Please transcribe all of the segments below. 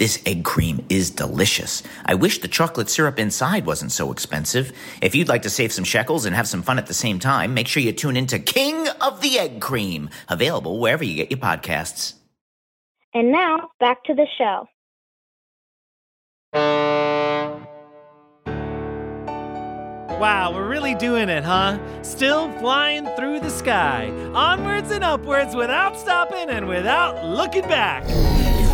This egg cream is delicious. I wish the chocolate syrup inside wasn't so expensive. If you'd like to save some shekels and have some fun at the same time, make sure you tune into King of the Egg Cream, available wherever you get your podcasts. And now back to the show. Wow, we're really doing it, huh? Still flying through the sky, onwards and upwards without stopping and without looking back.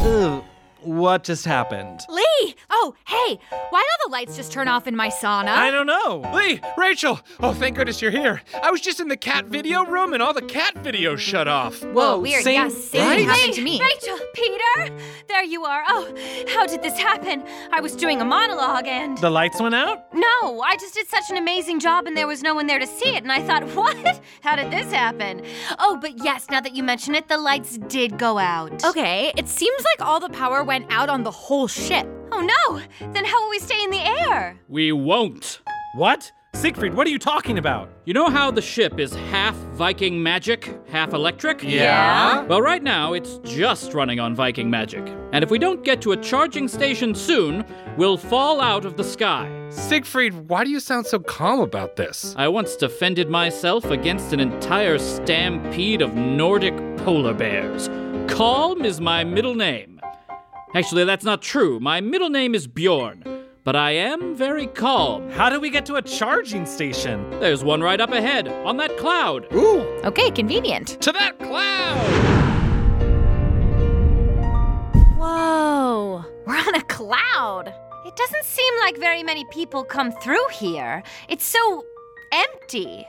Ugh, what just happened? Lee! Oh, hey, why all the lights just turn off in my sauna? I don't know. Lee, Rachel! Oh, thank goodness you're here. I was just in the cat video room and all the cat videos shut off. Whoa, weird. same- yeah, same right? thing happened to me. Rachel, Peter, there you are. Oh, how did this happen? I was doing a monologue and. The lights went out? No, I just did such an amazing job and there was no one there to see it. And I thought, what? How did this happen? Oh, but yes, now that you mention it, the lights did go out. Okay, it seems like all the power went out on the whole ship. Oh no! Then how will we stay in the air? We won't. What? Siegfried, what are you talking about? You know how the ship is half Viking magic, half electric? Yeah? Well, right now, it's just running on Viking magic. And if we don't get to a charging station soon, we'll fall out of the sky. Siegfried, why do you sound so calm about this? I once defended myself against an entire stampede of Nordic polar bears. Calm is my middle name. Actually, that's not true. My middle name is Bjorn, but I am very calm. How do we get to a charging station? There's one right up ahead, on that cloud. Ooh, Okay, convenient. to that cloud! Whoa. We're on a cloud. It doesn't seem like very many people come through here. It's so empty.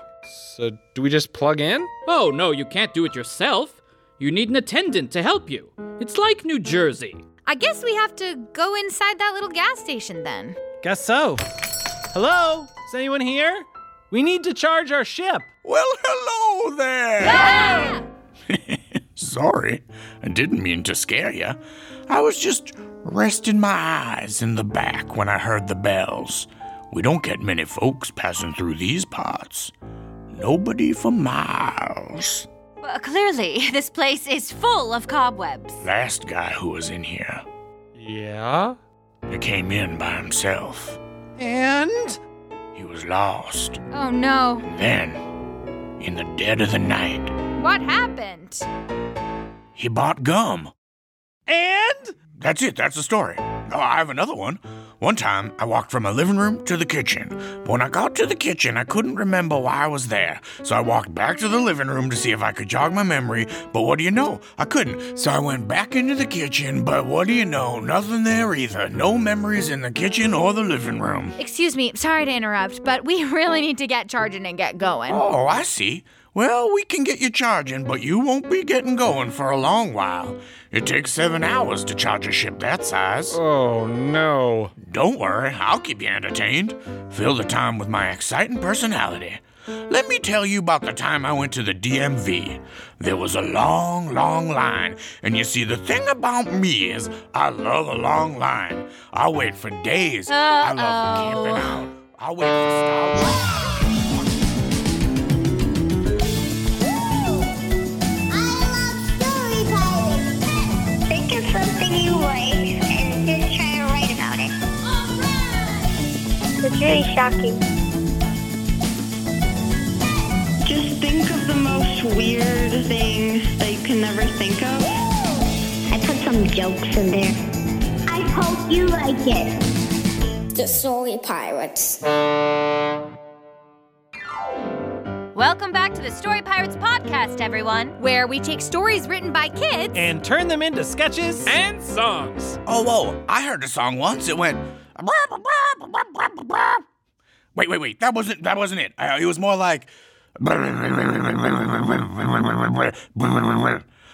So, do we just plug in? Oh, no, you can't do it yourself. You need an attendant to help you. It's like New Jersey. I guess we have to go inside that little gas station then. Guess so. Hello? Is anyone here? We need to charge our ship. Well, hello there. Ah! Sorry, I didn't mean to scare you. I was just resting my eyes in the back when I heard the bells. We don't get many folks passing through these parts. Nobody for miles. Well, clearly, this place is full of cobwebs. Last guy who was in here, Yeah? he came in by himself. And? He was lost. Oh no. And then, in the dead of the night, What happened? he bought gum. And? That's it. That's the story. Oh, I have another one. One time, I walked from my living room to the kitchen. But when I got to the kitchen, I couldn't remember why I was there. So I walked back to the living room to see if I could jog my memory. But what do you know? I couldn't. So I went back into the kitchen, but what do you know? Nothing there either. No memories in the kitchen or the living room. Excuse me, sorry to interrupt, but we really need to get charging and get going. Oh, I see. Well, we can get you charging, but you won't be getting going for a long while. It takes seven hours to charge a ship that size. Oh no. Don't worry, I'll keep you entertained. Fill the time with my exciting personality. Let me tell you about the time I went to the DMV. There was a long, long line. And you see, the thing about me is I love a long line. I'll wait for days. I love camping out. I'll wait for Star Wars. It's really shocking. Just think of the most weird thing that you can never think of. I put some jokes in there. I hope you like it. The Story Pirates. Welcome back to the Story Pirates podcast, everyone. Where we take stories written by kids And turn them into sketches. And songs. Oh, whoa, I heard a song once. It went. Wait, wait, wait. That wasn't that wasn't it. Uh, it was more like.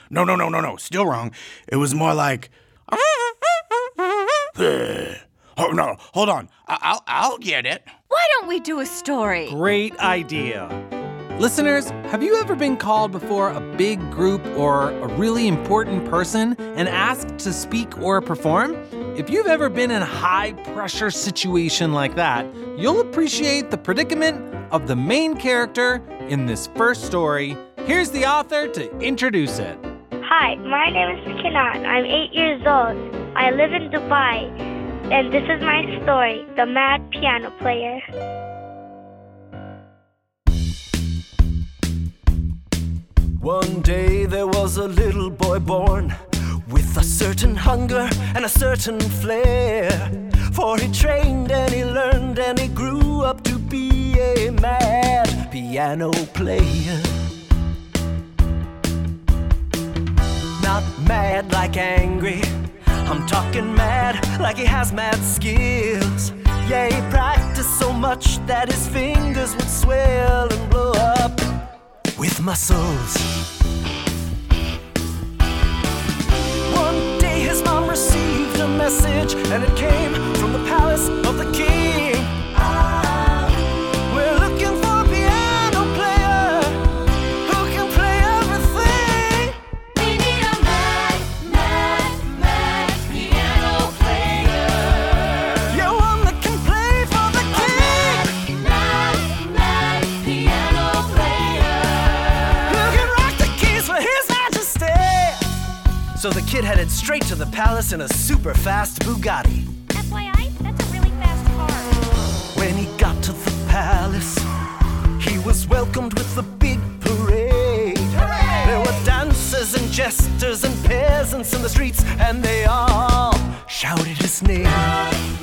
No, no, no, no, no. Still wrong. It was more like. Oh no! Hold on. I- I'll I'll get it. Why don't we do a story? Great idea. Listeners, have you ever been called before a big group or a really important person and asked to speak or perform? If you've ever been in a high pressure situation like that, you'll appreciate the predicament of the main character in this first story. Here's the author to introduce it. Hi, my name is Kinan. I'm eight years old. I live in Dubai. And this is my story, The Mad Piano Player. One day there was a little boy born with a certain hunger and a certain flair. For he trained and he learned and he grew up to be a mad piano player. Not mad like angry, I'm talking mad like he has mad skills. Yeah, he practiced so much that his fingers would swell and blow up with muscles. Message, and it came from the palace of the king. So the kid headed straight to the palace in a super fast Bugatti. FYI, that's a really fast car. When he got to the palace, he was welcomed with a big parade. There were dancers and jesters and peasants in the streets, and they all shouted his name. At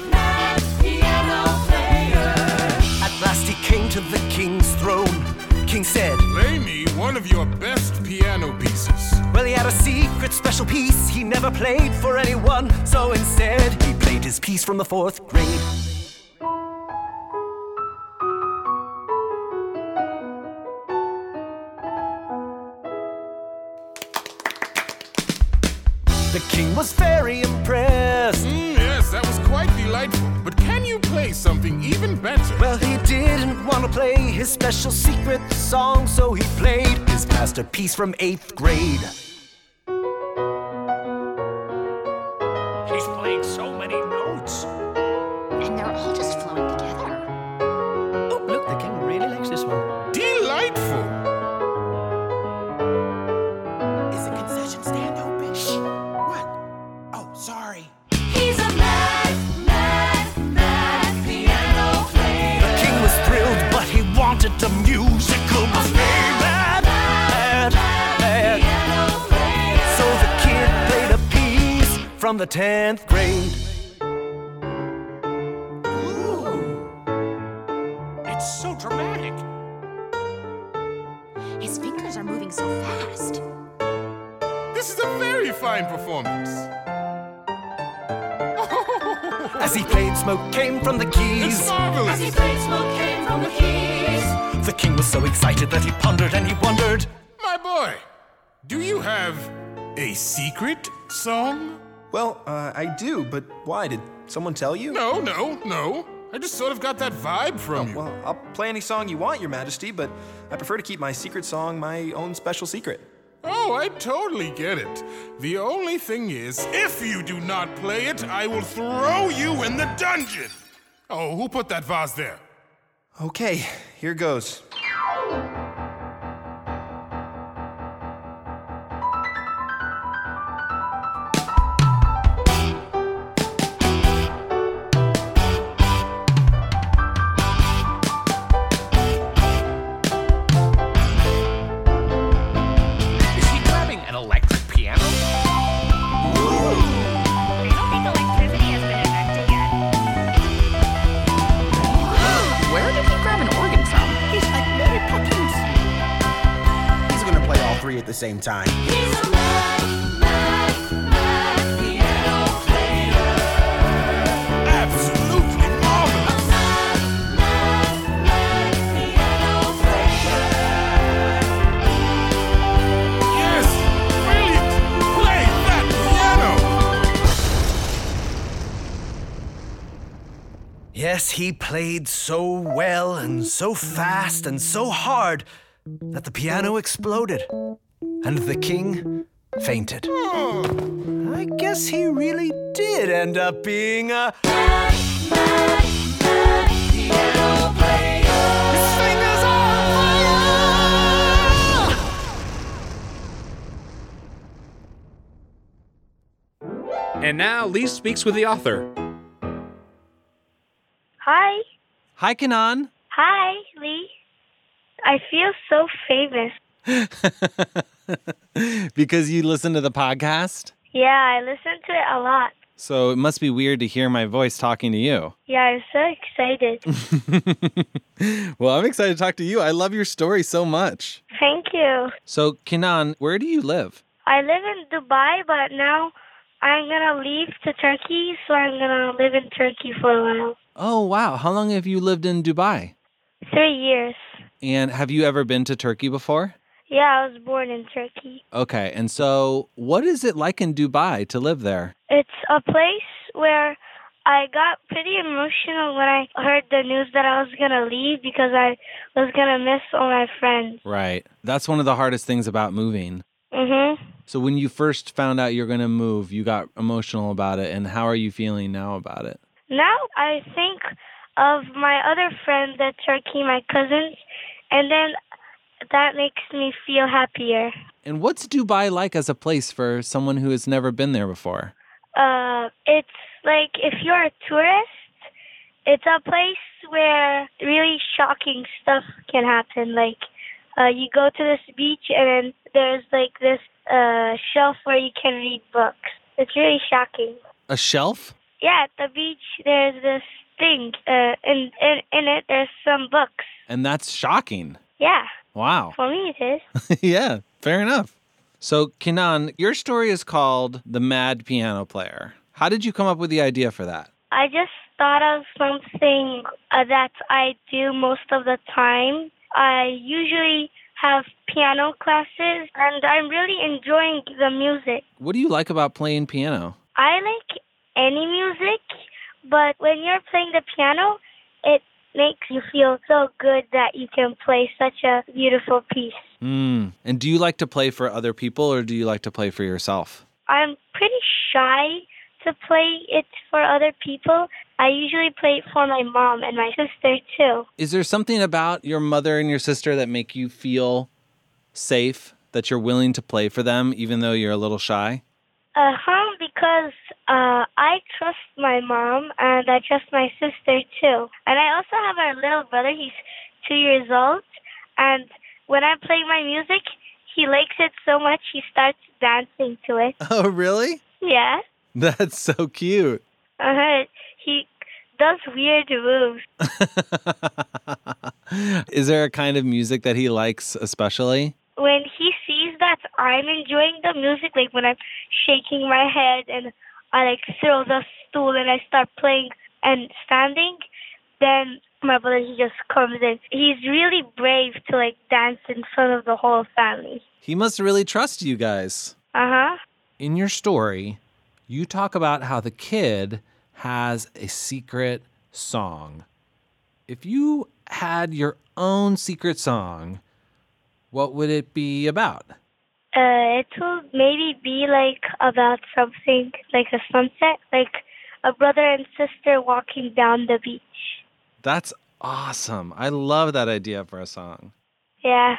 last he came to the king's throne. King said, Play me one of your best piano pieces. Well, he had a secret special piece he never played for anyone, so instead he played his piece from the fourth grade. The king was very impressed. Mm, that was quite delightful. But can you play something even better? Well, he didn't want to play his special secret song, so he played his masterpiece from eighth grade. 10th grade. Ooh! It's so dramatic. His fingers are moving so fast. This is a very fine performance. As he played, smoke came from the keys. It's marvelous. As he played, smoke came from the keys. The king was so excited that he pondered and he wondered. My boy, do you have a secret song? Well, uh, I do, but why? Did someone tell you? No, no, no. I just sort of got that vibe from you. Well, I'll play any song you want, Your Majesty, but I prefer to keep my secret song my own special secret. Oh, I totally get it. The only thing is, if you do not play it, I will throw you in the dungeon. Oh, who put that vase there? Okay, here goes. The same time. Absolutely marvelous. Yes, brilliant. Play that piano. Yes, he played so well and so fast and so hard that the piano exploded. And the king fainted. I guess he really did end up being a. And now Lee speaks with the author. Hi. Hi, Kanan. Hi, Lee. I feel so famous. because you listen to the podcast? Yeah, I listen to it a lot. So it must be weird to hear my voice talking to you. Yeah, I'm so excited. well, I'm excited to talk to you. I love your story so much. Thank you. So, Kinan, where do you live? I live in Dubai, but now I'm gonna leave to Turkey, so I'm gonna live in Turkey for a while. Oh, wow. How long have you lived in Dubai? Three years. And have you ever been to Turkey before? Yeah, I was born in Turkey. Okay. And so, what is it like in Dubai to live there? It's a place where I got pretty emotional when I heard the news that I was gonna leave because I was gonna miss all my friends. Right. That's one of the hardest things about moving. Mhm. So, when you first found out you're going to move, you got emotional about it. And how are you feeling now about it? Now I think of my other friends at Turkey, my cousins, and then that makes me feel happier. And what's Dubai like as a place for someone who has never been there before? Uh, it's like if you're a tourist, it's a place where really shocking stuff can happen. Like, uh, you go to this beach and then there's like this uh shelf where you can read books. It's really shocking. A shelf? Yeah, at the beach there's this thing. Uh, in in it there's some books. And that's shocking. Yeah, Wow. for me it is. yeah, fair enough. So, Kinan, your story is called The Mad Piano Player. How did you come up with the idea for that? I just thought of something uh, that I do most of the time. I usually have piano classes and I'm really enjoying the music. What do you like about playing piano? I like any music, but when you're playing the piano, it makes you feel so good that you can play such a beautiful piece. Mm. And do you like to play for other people or do you like to play for yourself? I'm pretty shy to play it for other people. I usually play it for my mom and my sister too. Is there something about your mother and your sister that make you feel safe, that you're willing to play for them even though you're a little shy? Uh huh, because uh, I trust my mom and I trust my sister too. And I also have our little brother, he's two years old. And when I play my music, he likes it so much he starts dancing to it. Oh, really? Yeah. That's so cute. Uh huh. He does weird moves. Is there a kind of music that he likes especially? When he sees that I'm enjoying the music, like when I'm shaking my head and I like throw the stool and I start playing and standing, then my brother he just comes in. He's really brave to like dance in front of the whole family. He must really trust you guys. Uh huh. In your story, you talk about how the kid has a secret song. If you had your own secret song, what would it be about? Uh, it will maybe be like about something like a sunset, like a brother and sister walking down the beach. That's awesome. I love that idea for a song. Yeah.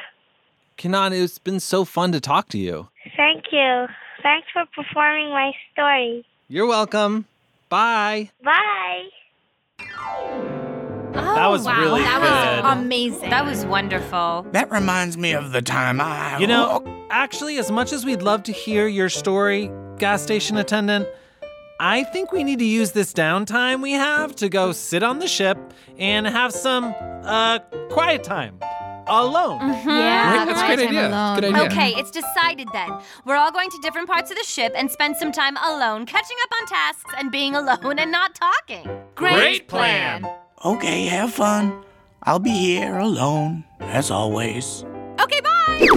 Kanan, it's been so fun to talk to you. Thank you. Thanks for performing my story. You're welcome. Bye. Bye. That was wow, really that good. was amazing. That was wonderful. That reminds me of the time I. You know, actually, as much as we'd love to hear your story, gas station attendant, I think we need to use this downtime we have to go sit on the ship and have some uh quiet time alone. Mhm. Yeah, Great- that's a great idea. Good idea. Okay, it's decided then. We're all going to different parts of the ship and spend some time alone, catching up on tasks and being alone and not talking. Great plan. Okay, have fun. I'll be here alone, as always. Okay, bye.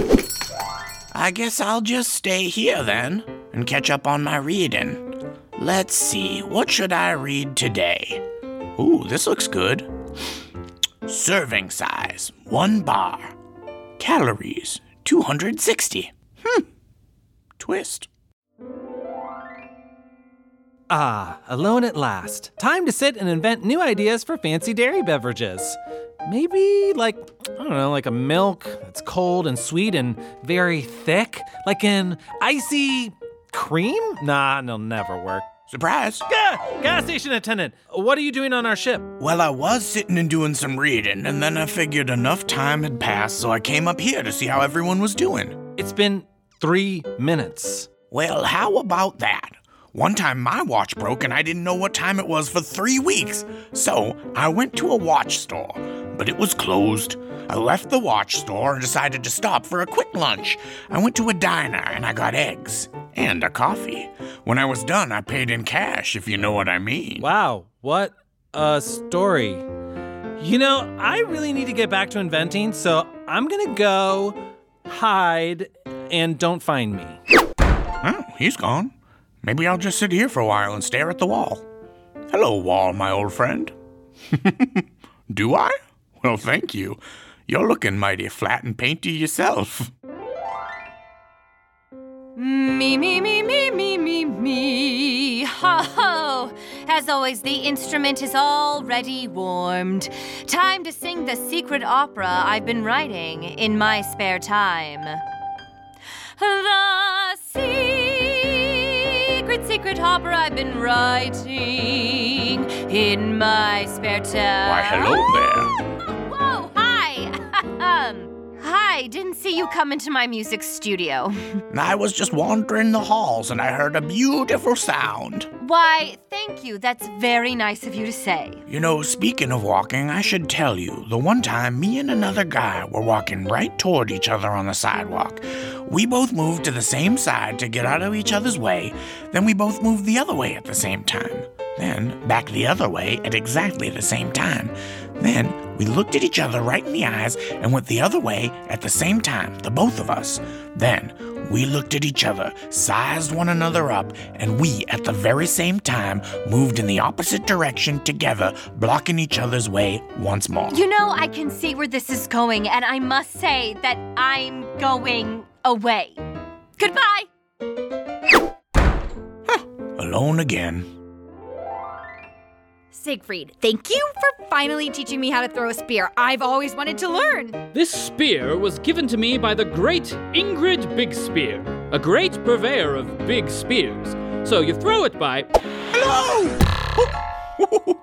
I guess I'll just stay here then and catch up on my reading. Let's see, what should I read today? Ooh, this looks good. Serving size, one bar. Calories, 260. Hmm. Twist. Ah, alone at last. Time to sit and invent new ideas for fancy dairy beverages. Maybe like, I don't know, like a milk that's cold and sweet and very thick, like an icy cream? Nah, it'll never work. Surprise! Gah! Gas station attendant, what are you doing on our ship? Well, I was sitting and doing some reading, and then I figured enough time had passed, so I came up here to see how everyone was doing. It's been three minutes. Well, how about that? One time my watch broke and I didn't know what time it was for three weeks. So I went to a watch store, but it was closed. I left the watch store and decided to stop for a quick lunch. I went to a diner and I got eggs and a coffee. When I was done, I paid in cash, if you know what I mean. Wow, what a story. You know, I really need to get back to inventing, so I'm gonna go hide and don't find me. Oh, he's gone. Maybe I'll just sit here for a while and stare at the wall. Hello, wall, my old friend. Do I? Well, thank you. You're looking mighty flat and painty yourself. Me, me, me, me, me, me, me. Ho, ho. As always, the instrument is already warmed. Time to sing the secret opera I've been writing in my spare time. The secret, secret opera I've been writing in my spare time. Why, hello there. Whoa, hi. Um, Hi, didn't see you come into my music studio. I was just wandering the halls and I heard a beautiful sound. Why, thank you. That's very nice of you to say. You know, speaking of walking, I should tell you the one time me and another guy were walking right toward each other on the sidewalk. We both moved to the same side to get out of each other's way, then we both moved the other way at the same time. Then back the other way at exactly the same time. Then we looked at each other right in the eyes and went the other way at the same time, the both of us. Then we looked at each other, sized one another up, and we at the very same time moved in the opposite direction together, blocking each other's way once more. You know, I can see where this is going, and I must say that I'm going away. Goodbye. Alone again. Siegfried, thank you for finally teaching me how to throw a spear. I've always wanted to learn. This spear was given to me by the great Ingrid Big Spear, a great purveyor of big spears. So you throw it by. Hello!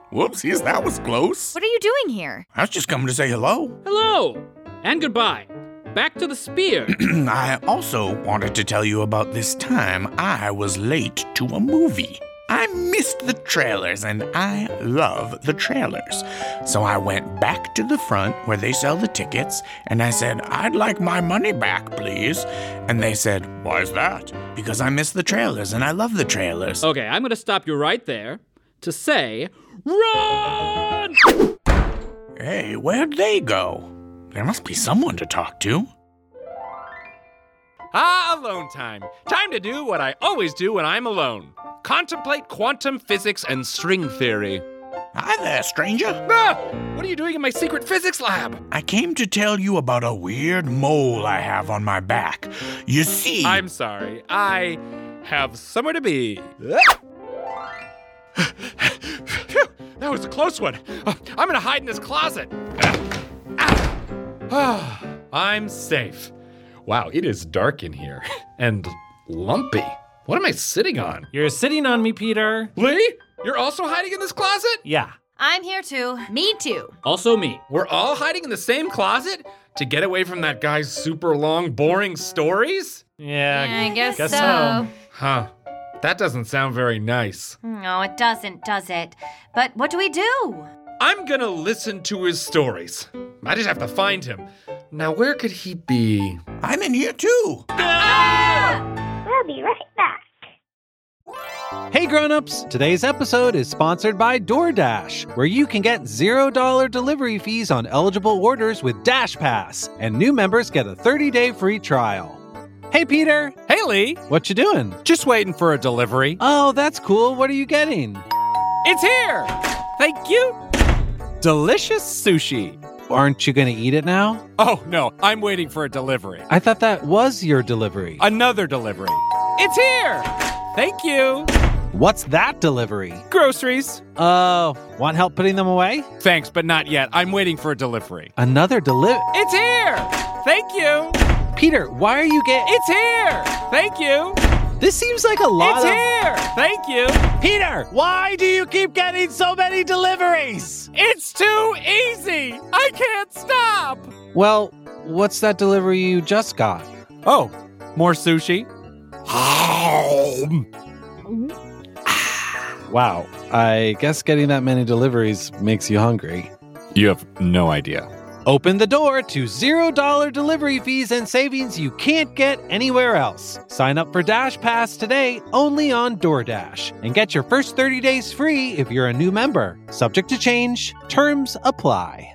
Whoopsies, that was close. What are you doing here? I was just coming to say hello. Hello! And goodbye. Back to the spear. I also wanted to tell you about this time I was late to a movie. I missed the trailers and I love the trailers. So I went back to the front where they sell the tickets and I said, I'd like my money back, please. And they said, Why is that? Because I missed the trailers and I love the trailers. Okay, I'm gonna stop you right there to say, run! Hey, where'd they go? There must be someone to talk to. Ah, alone time. Time to do what I always do when I'm alone contemplate quantum physics and string theory. Hi there, stranger. Ah, what are you doing in my secret physics lab? I came to tell you about a weird mole I have on my back. You see, I'm sorry. I have somewhere to be. That was a close one. Uh, I'm gonna hide in this closet. Ah, I'm safe. Wow, it is dark in here and lumpy. What am I sitting on? You're sitting on me, Peter. Lee, you're also hiding in this closet? Yeah. I'm here too. Me too. Also me. We're all hiding in the same closet to get away from that guy's super long, boring stories? Yeah, Yeah, I guess, guess so. so. Huh. That doesn't sound very nice. No, it doesn't, does it? But what do we do? I'm gonna listen to his stories. I just have to find him. Now, where could he be? I'm in here too. We'll be right back. Hey grown-ups, today's episode is sponsored by DoorDash, where you can get $0 delivery fees on eligible orders with Dash Pass, and new members get a 30-day free trial. Hey Peter, Hey, Lee. what you doing? Just waiting for a delivery. Oh, that's cool. What are you getting? It's here. Thank you. Delicious sushi. Aren't you going to eat it now? Oh, no. I'm waiting for a delivery. I thought that was your delivery. Another delivery. It's here. Thank you. What's that delivery? Groceries. Uh, want help putting them away? Thanks, but not yet. I'm waiting for a delivery. Another delivery? It's here. Thank you. Peter, why are you getting? It's here. Thank you. This seems like a lot It's of. here. Thank you. Peter, why do you keep getting so many deliveries? It's too easy. I can't stop. Well, what's that delivery you just got? Oh, more sushi. Mm-hmm. Wow, I guess getting that many deliveries makes you hungry. You have no idea. Open the door to $0 delivery fees and savings you can't get anywhere else. Sign up for Dash Pass today only on DoorDash and get your first 30 days free if you're a new member. Subject to change, terms apply.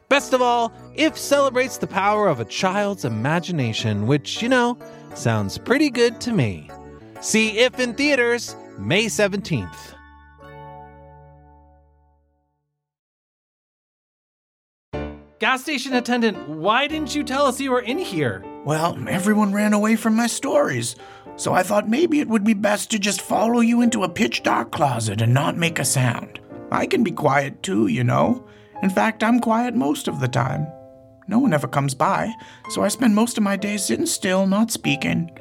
Best of all, If celebrates the power of a child's imagination, which, you know, sounds pretty good to me. See If in theaters May 17th. Gas station attendant, why didn't you tell us you were in here? Well, everyone ran away from my stories, so I thought maybe it would be best to just follow you into a pitch dark closet and not make a sound. I can be quiet too, you know. In fact, I'm quiet most of the time. No one ever comes by, so I spend most of my days sitting still, not speaking,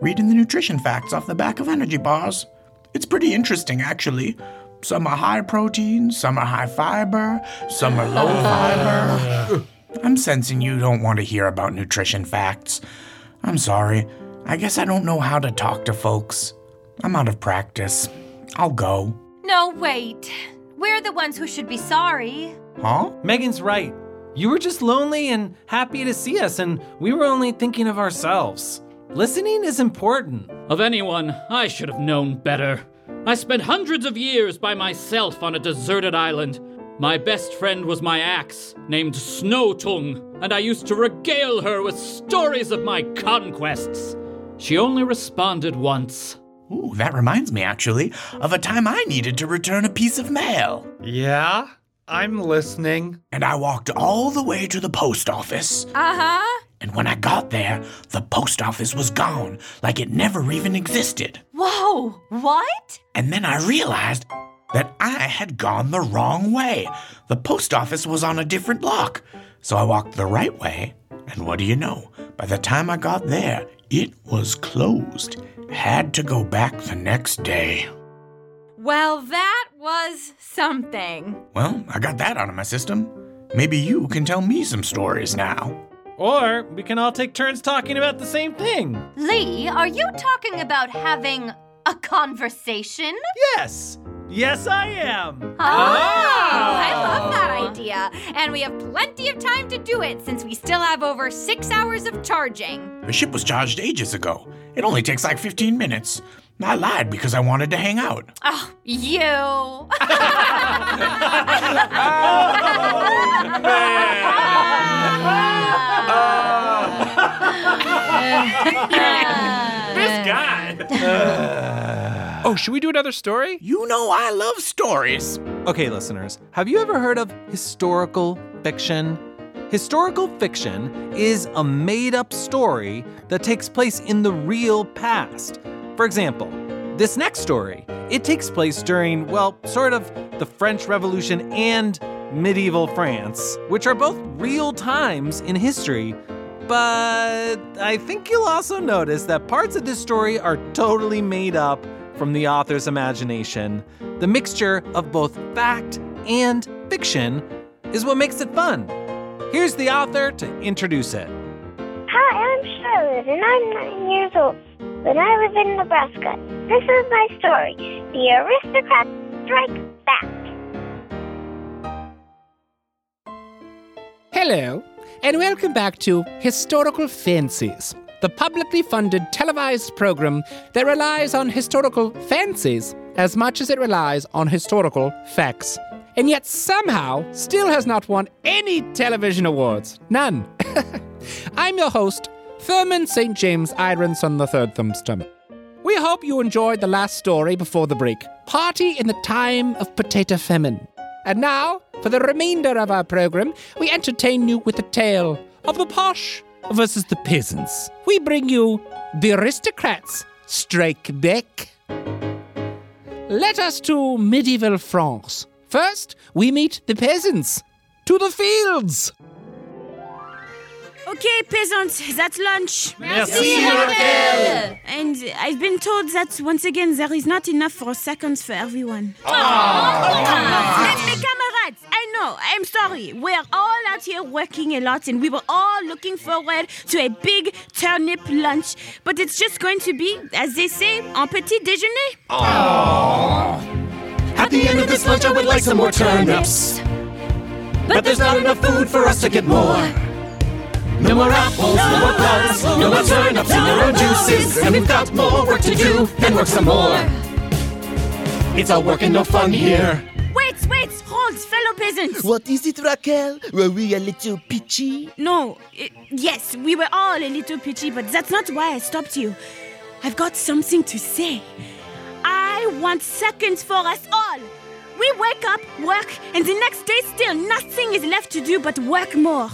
reading the nutrition facts off the back of energy bars. It's pretty interesting, actually. Some are high protein, some are high fiber, some are low fiber. I'm sensing you don't want to hear about nutrition facts. I'm sorry. I guess I don't know how to talk to folks. I'm out of practice. I'll go. No, wait. We're the ones who should be sorry. Huh? Megan's right. You were just lonely and happy to see us, and we were only thinking of ourselves. Listening is important. Of anyone, I should have known better. I spent hundreds of years by myself on a deserted island. My best friend was my axe, named Snowtongue, and I used to regale her with stories of my conquests. She only responded once. Ooh, that reminds me, actually, of a time I needed to return a piece of mail. Yeah? I'm listening. And I walked all the way to the post office. Uh huh. And when I got there, the post office was gone, like it never even existed. Whoa, what? And then I realized that I had gone the wrong way. The post office was on a different block. So I walked the right way, and what do you know? By the time I got there, it was closed. Had to go back the next day. Well, that was something. Well, I got that out of my system. Maybe you can tell me some stories now. Or we can all take turns talking about the same thing. Lee, are you talking about having a conversation? Yes. Yes, I am. Oh, I love ah. that idea. And we have plenty of time to do it since we still have over six hours of charging. The ship was charged ages ago. It only takes like 15 minutes. I lied because I wanted to hang out. Oh, you. this guy. oh, should we do another story? You know I love stories. Okay, listeners, have you ever heard of historical fiction? Historical fiction is a made up story that takes place in the real past. For example, this next story, it takes place during, well, sort of the French Revolution and medieval France, which are both real times in history. But I think you'll also notice that parts of this story are totally made up from the author's imagination. The mixture of both fact and fiction is what makes it fun. Here's the author to introduce it. Hi, I'm Charlotte, and I'm nine years old. When I live in Nebraska, this is my story The Aristocrats Strike Back. Hello, and welcome back to Historical Fancies, the publicly funded televised program that relies on historical fancies as much as it relies on historical facts. And yet somehow still has not won any television awards. None. I'm your host, Thurman St. James Ironson III Thumbstomach. We hope you enjoyed the last story before the break Party in the Time of Potato Famine. And now, for the remainder of our program, we entertain you with a tale of the posh versus the peasants. We bring you the aristocrats strike back. Let us to medieval France. First, we meet the peasants. To the fields! Okay, peasants, that's lunch. Merci, Raquel. And I've been told that once again there is not enough for seconds for everyone. Ah. Ah. Let me, comrades. I know. I'm sorry. We're all out here working a lot, and we were all looking forward to a big turnip lunch. But it's just going to be, as they say, un petit déjeuner. Oh. At the end of this lunch, I would like some more turnips. But there's not enough food for us to get more. No more apples, no more plums, no more turnips in their own juices. And we've got more work to do than work some more. It's all work and no fun here. Wait, wait, hold, fellow peasants. What is it, Raquel? Were we a little pitchy? No, i- yes, we were all a little pitchy, but that's not why I stopped you. I've got something to say. I want seconds for us all. We wake up, work, and the next day still nothing is left to do but work more.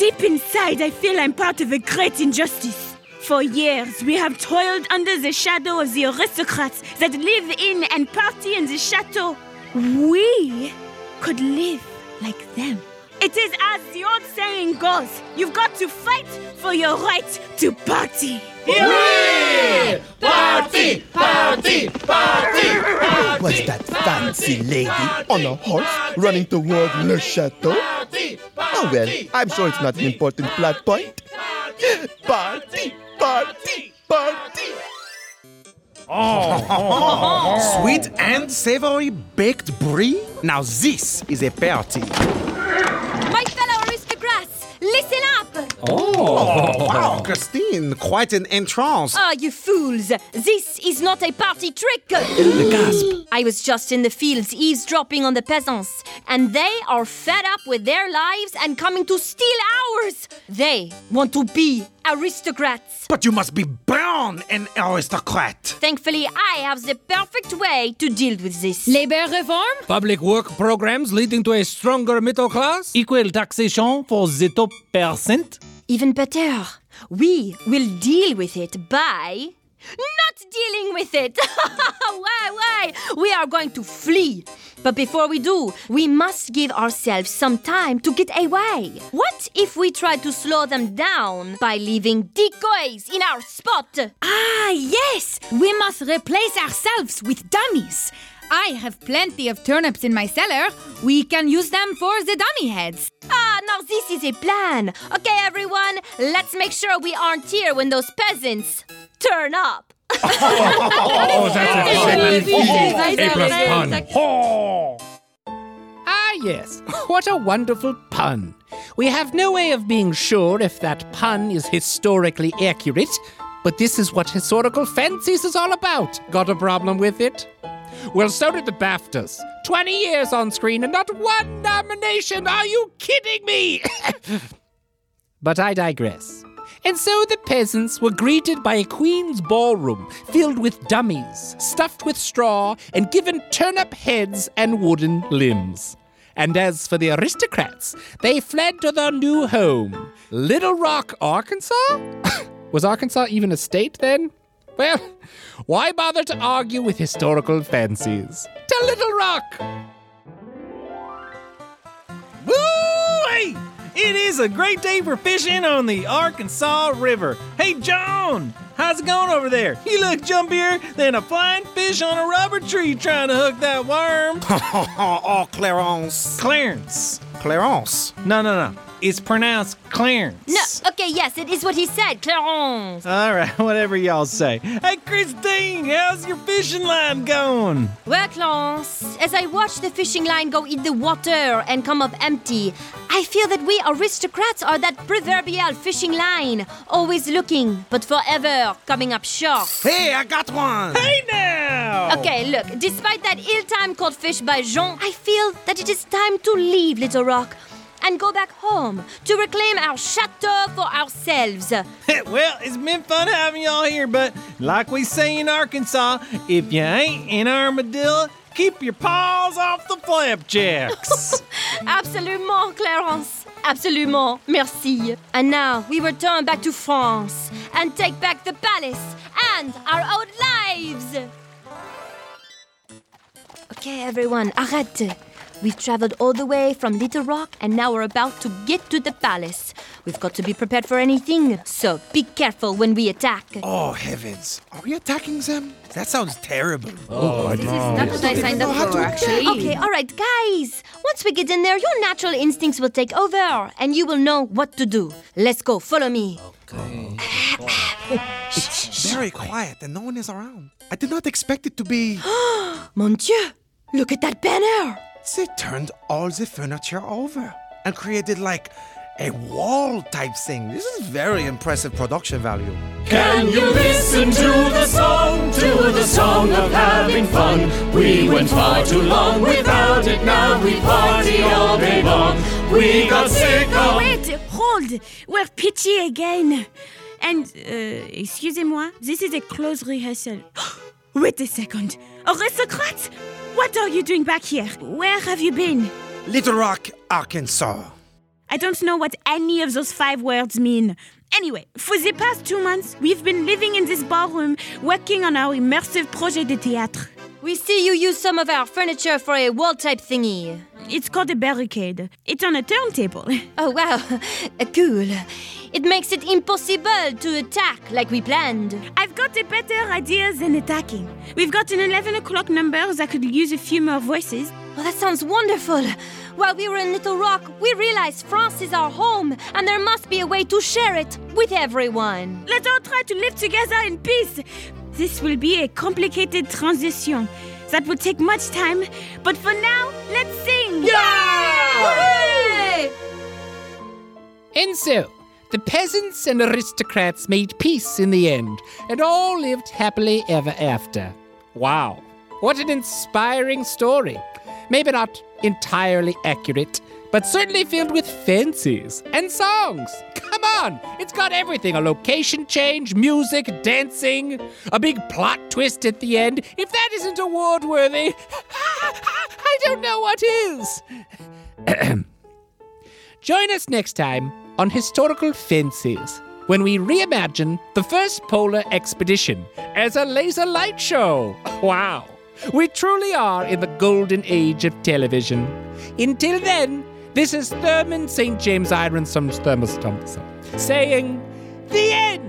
Deep inside, I feel I'm part of a great injustice. For years, we have toiled under the shadow of the aristocrats that live in and party in the chateau. We could live like them. It is as the old saying goes you've got to fight for your right to party. Hooray! Party! Party! Party! Was that fancy lady on a horse running toward Le Chateau? Oh well, I'm sure it's not an important plot point. Party! Party! Party! Oh, sweet and savory baked brie? Now this is a party. Up! Oh, wow, Christine, quite an entrance. Ah, you fools! This is not a party trick! The gasp. I was just in the fields eavesdropping on the peasants, and they are fed up with their lives and coming to steal ours! They want to be aristocrats! But you must be born an aristocrat. Thankfully, I have the perfect way to deal with this. Labor reform? Public work programs leading to a stronger middle class? Equal taxation for the top percent? Even better, we will deal with it by not dealing with it. why, why? We are going to flee. But before we do, we must give ourselves some time to get away. What if we try to slow them down by leaving decoys in our spot? Ah, yes! We must replace ourselves with dummies. I have plenty of turnips in my cellar. We can use them for the dummy heads. Ah, now this is a plan. Okay, everyone, let's make sure we aren't here when those peasants turn up. Oh, that's a A plus pun. Ah, yes. What a wonderful pun. We have no way of being sure if that pun is historically accurate, but this is what historical fancies is all about. Got a problem with it? Well, so did the BAFTAs. 20 years on screen and not one nomination. Are you kidding me? but I digress. And so the peasants were greeted by a queen's ballroom filled with dummies, stuffed with straw, and given turnip heads and wooden limbs. And as for the aristocrats, they fled to their new home, Little Rock, Arkansas? Was Arkansas even a state then? Well, why bother to argue with historical fancies? To Little Rock! Woo! It is a great day for fishing on the Arkansas River. Hey, John, how's it going over there? You look jumpier than a flying fish on a rubber tree trying to hook that worm. oh, Clarence. Clarence. Clarence. No, no, no. It's pronounced Clarence. No, okay, yes, it is what he said, Clarence. All right, whatever y'all say. Hey, Christine, how's your fishing line going? Well, Clarence, as I watch the fishing line go in the water and come up empty, I feel that we aristocrats are that proverbial fishing line, always looking, but forever coming up short. Hey, I got one. Hey now! Okay, look, despite that ill time caught fish by Jean, I feel that it is time to leave Little Rock and go back home to reclaim our chateau for ourselves. well, it's been fun having y'all here, but like we say in Arkansas, if you ain't an armadillo, keep your paws off the flapjacks. Absolument, Clarence. Absolument. Merci. And now we return back to France and take back the palace and our old lives. Okay, everyone, arrête. We've traveled all the way from Little Rock and now we're about to get to the palace. We've got to be prepared for anything, so be careful when we attack. Oh, heavens. Are we attacking them? That sounds terrible. Oh, This is not what I signed up for, actually. Okay, all right, guys. Once we get in there, your natural instincts will take over and you will know what to do. Let's go, follow me. Okay. Very quiet and no one is around. I did not expect it to be. Mon Dieu! Look at that banner! They turned all the furniture over and created like a wall type thing. This is very impressive production value. Can you listen to the song, to the song of having fun? We went far too long without it, now we party all day long. We got sick of. Wait, hold. We're pitchy again. And, uh, excusez-moi, this is a close rehearsal. Wait a second. Aristocrat? What are you doing back here? Where have you been? Little Rock, Arkansas. I don't know what any of those five words mean. Anyway, for the past two months, we've been living in this ballroom working on our immersive projet de théâtre. We see you use some of our furniture for a wall type thingy. It's called a barricade. It's on a turntable. Oh, wow. Uh, cool. It makes it impossible to attack like we planned. I've got a better idea than attacking. We've got an 11 o'clock number that could use a few more voices. Well, that sounds wonderful. While we were in Little Rock, we realized France is our home, and there must be a way to share it with everyone. Let's all try to live together in peace. This will be a complicated transition. That will take much time, but for now, let's sing! Hooray! And so, the peasants and aristocrats made peace in the end, and all lived happily ever after. Wow, what an inspiring story. Maybe not entirely accurate, but certainly filled with fancies and songs. Come on, it's got everything a location change, music, dancing, a big plot twist at the end. If that isn't award worthy, I don't know what is. Join us next time on Historical Fancies when we reimagine the first polar expedition as a laser light show. Wow. We truly are in the golden age of television. Until then, this is Thurman St. James Ironson's Thermos Thompson saying, The end!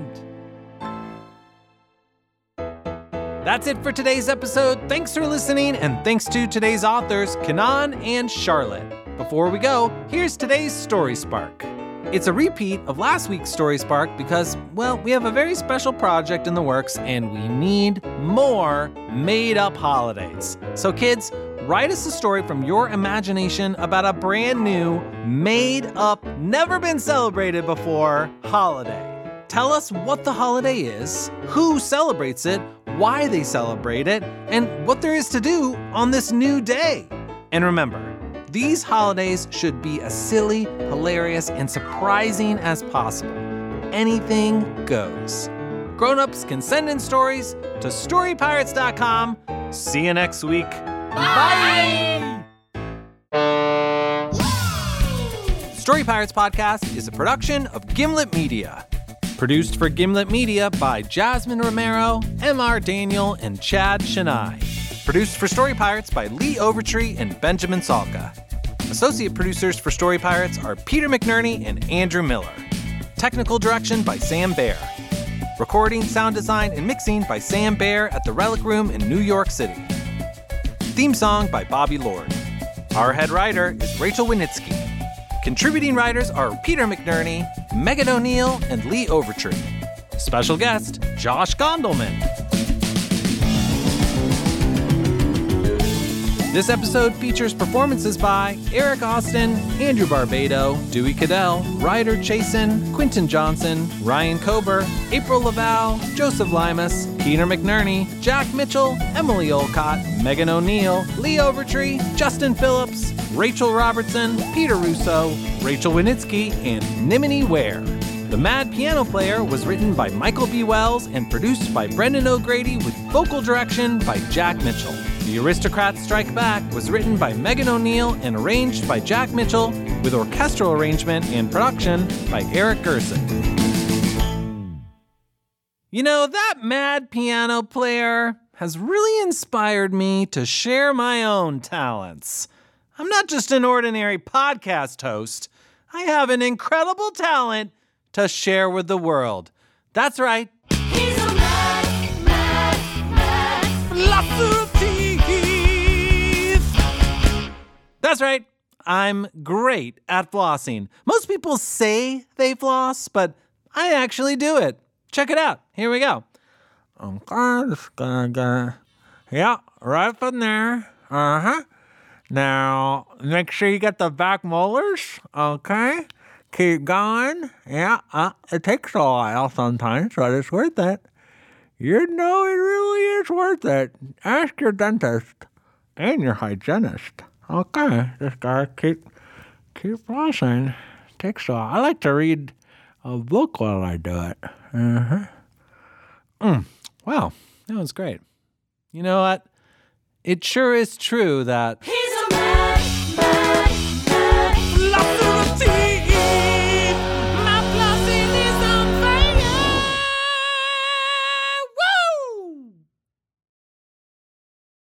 That's it for today's episode. Thanks for listening, and thanks to today's authors, Kanan and Charlotte. Before we go, here's today's Story Spark. It's a repeat of last week's Story Spark because, well, we have a very special project in the works and we need more made up holidays. So, kids, write us a story from your imagination about a brand new, made up, never been celebrated before holiday. Tell us what the holiday is, who celebrates it, why they celebrate it, and what there is to do on this new day. And remember, these holidays should be as silly, hilarious, and surprising as possible. Anything goes. Grown-ups can send in stories to storypirates.com. See you next week. Bye. Story Pirates Podcast is a production of Gimlet Media. Produced for Gimlet Media by Jasmine Romero, M.R. Daniel, and Chad Shanai. Produced for Story Pirates by Lee Overtree and Benjamin Salka. Associate producers for Story Pirates are Peter McNerney and Andrew Miller. Technical direction by Sam Baer. Recording, sound design, and mixing by Sam Baer at the Relic Room in New York City. Theme song by Bobby Lord. Our head writer is Rachel Wenitsky. Contributing writers are Peter McNerney, Megan O'Neill, and Lee Overtree. Special guest, Josh Gondelman. This episode features performances by Eric Austin, Andrew Barbado, Dewey Cadell, Ryder Chasen, Quinton Johnson, Ryan Kober, April Laval, Joseph Limas, Peter McNerney, Jack Mitchell, Emily Olcott, Megan O'Neill, Lee Overtree, Justin Phillips, Rachel Robertson, Peter Russo, Rachel Wenitsky, and Nimini Ware. The Mad Piano Player was written by Michael B. Wells and produced by Brendan O'Grady with vocal direction by Jack Mitchell. The Aristocrats Strike Back was written by Megan O'Neill and arranged by Jack Mitchell with orchestral arrangement and production by Eric Gerson. You know, that Mad Piano Player has really inspired me to share my own talents. I'm not just an ordinary podcast host. I have an incredible talent to share with the world. That's right. Lots of teeth. That's right. I'm great at flossing. Most people say they floss, but I actually do it. Check it out. Here we go. Okay, just gonna go. Yeah, right from there. Uh huh. Now, make sure you get the back molars. Okay. Keep going. Yeah, uh, it takes a while sometimes, but it's worth it. You know, it really is worth it. Ask your dentist and your hygienist. Okay, just gotta keep keep flossing. Takes a. I like to read a book while I do it. Uh huh. Mm. Wow, that was great. You know what? It sure is true that.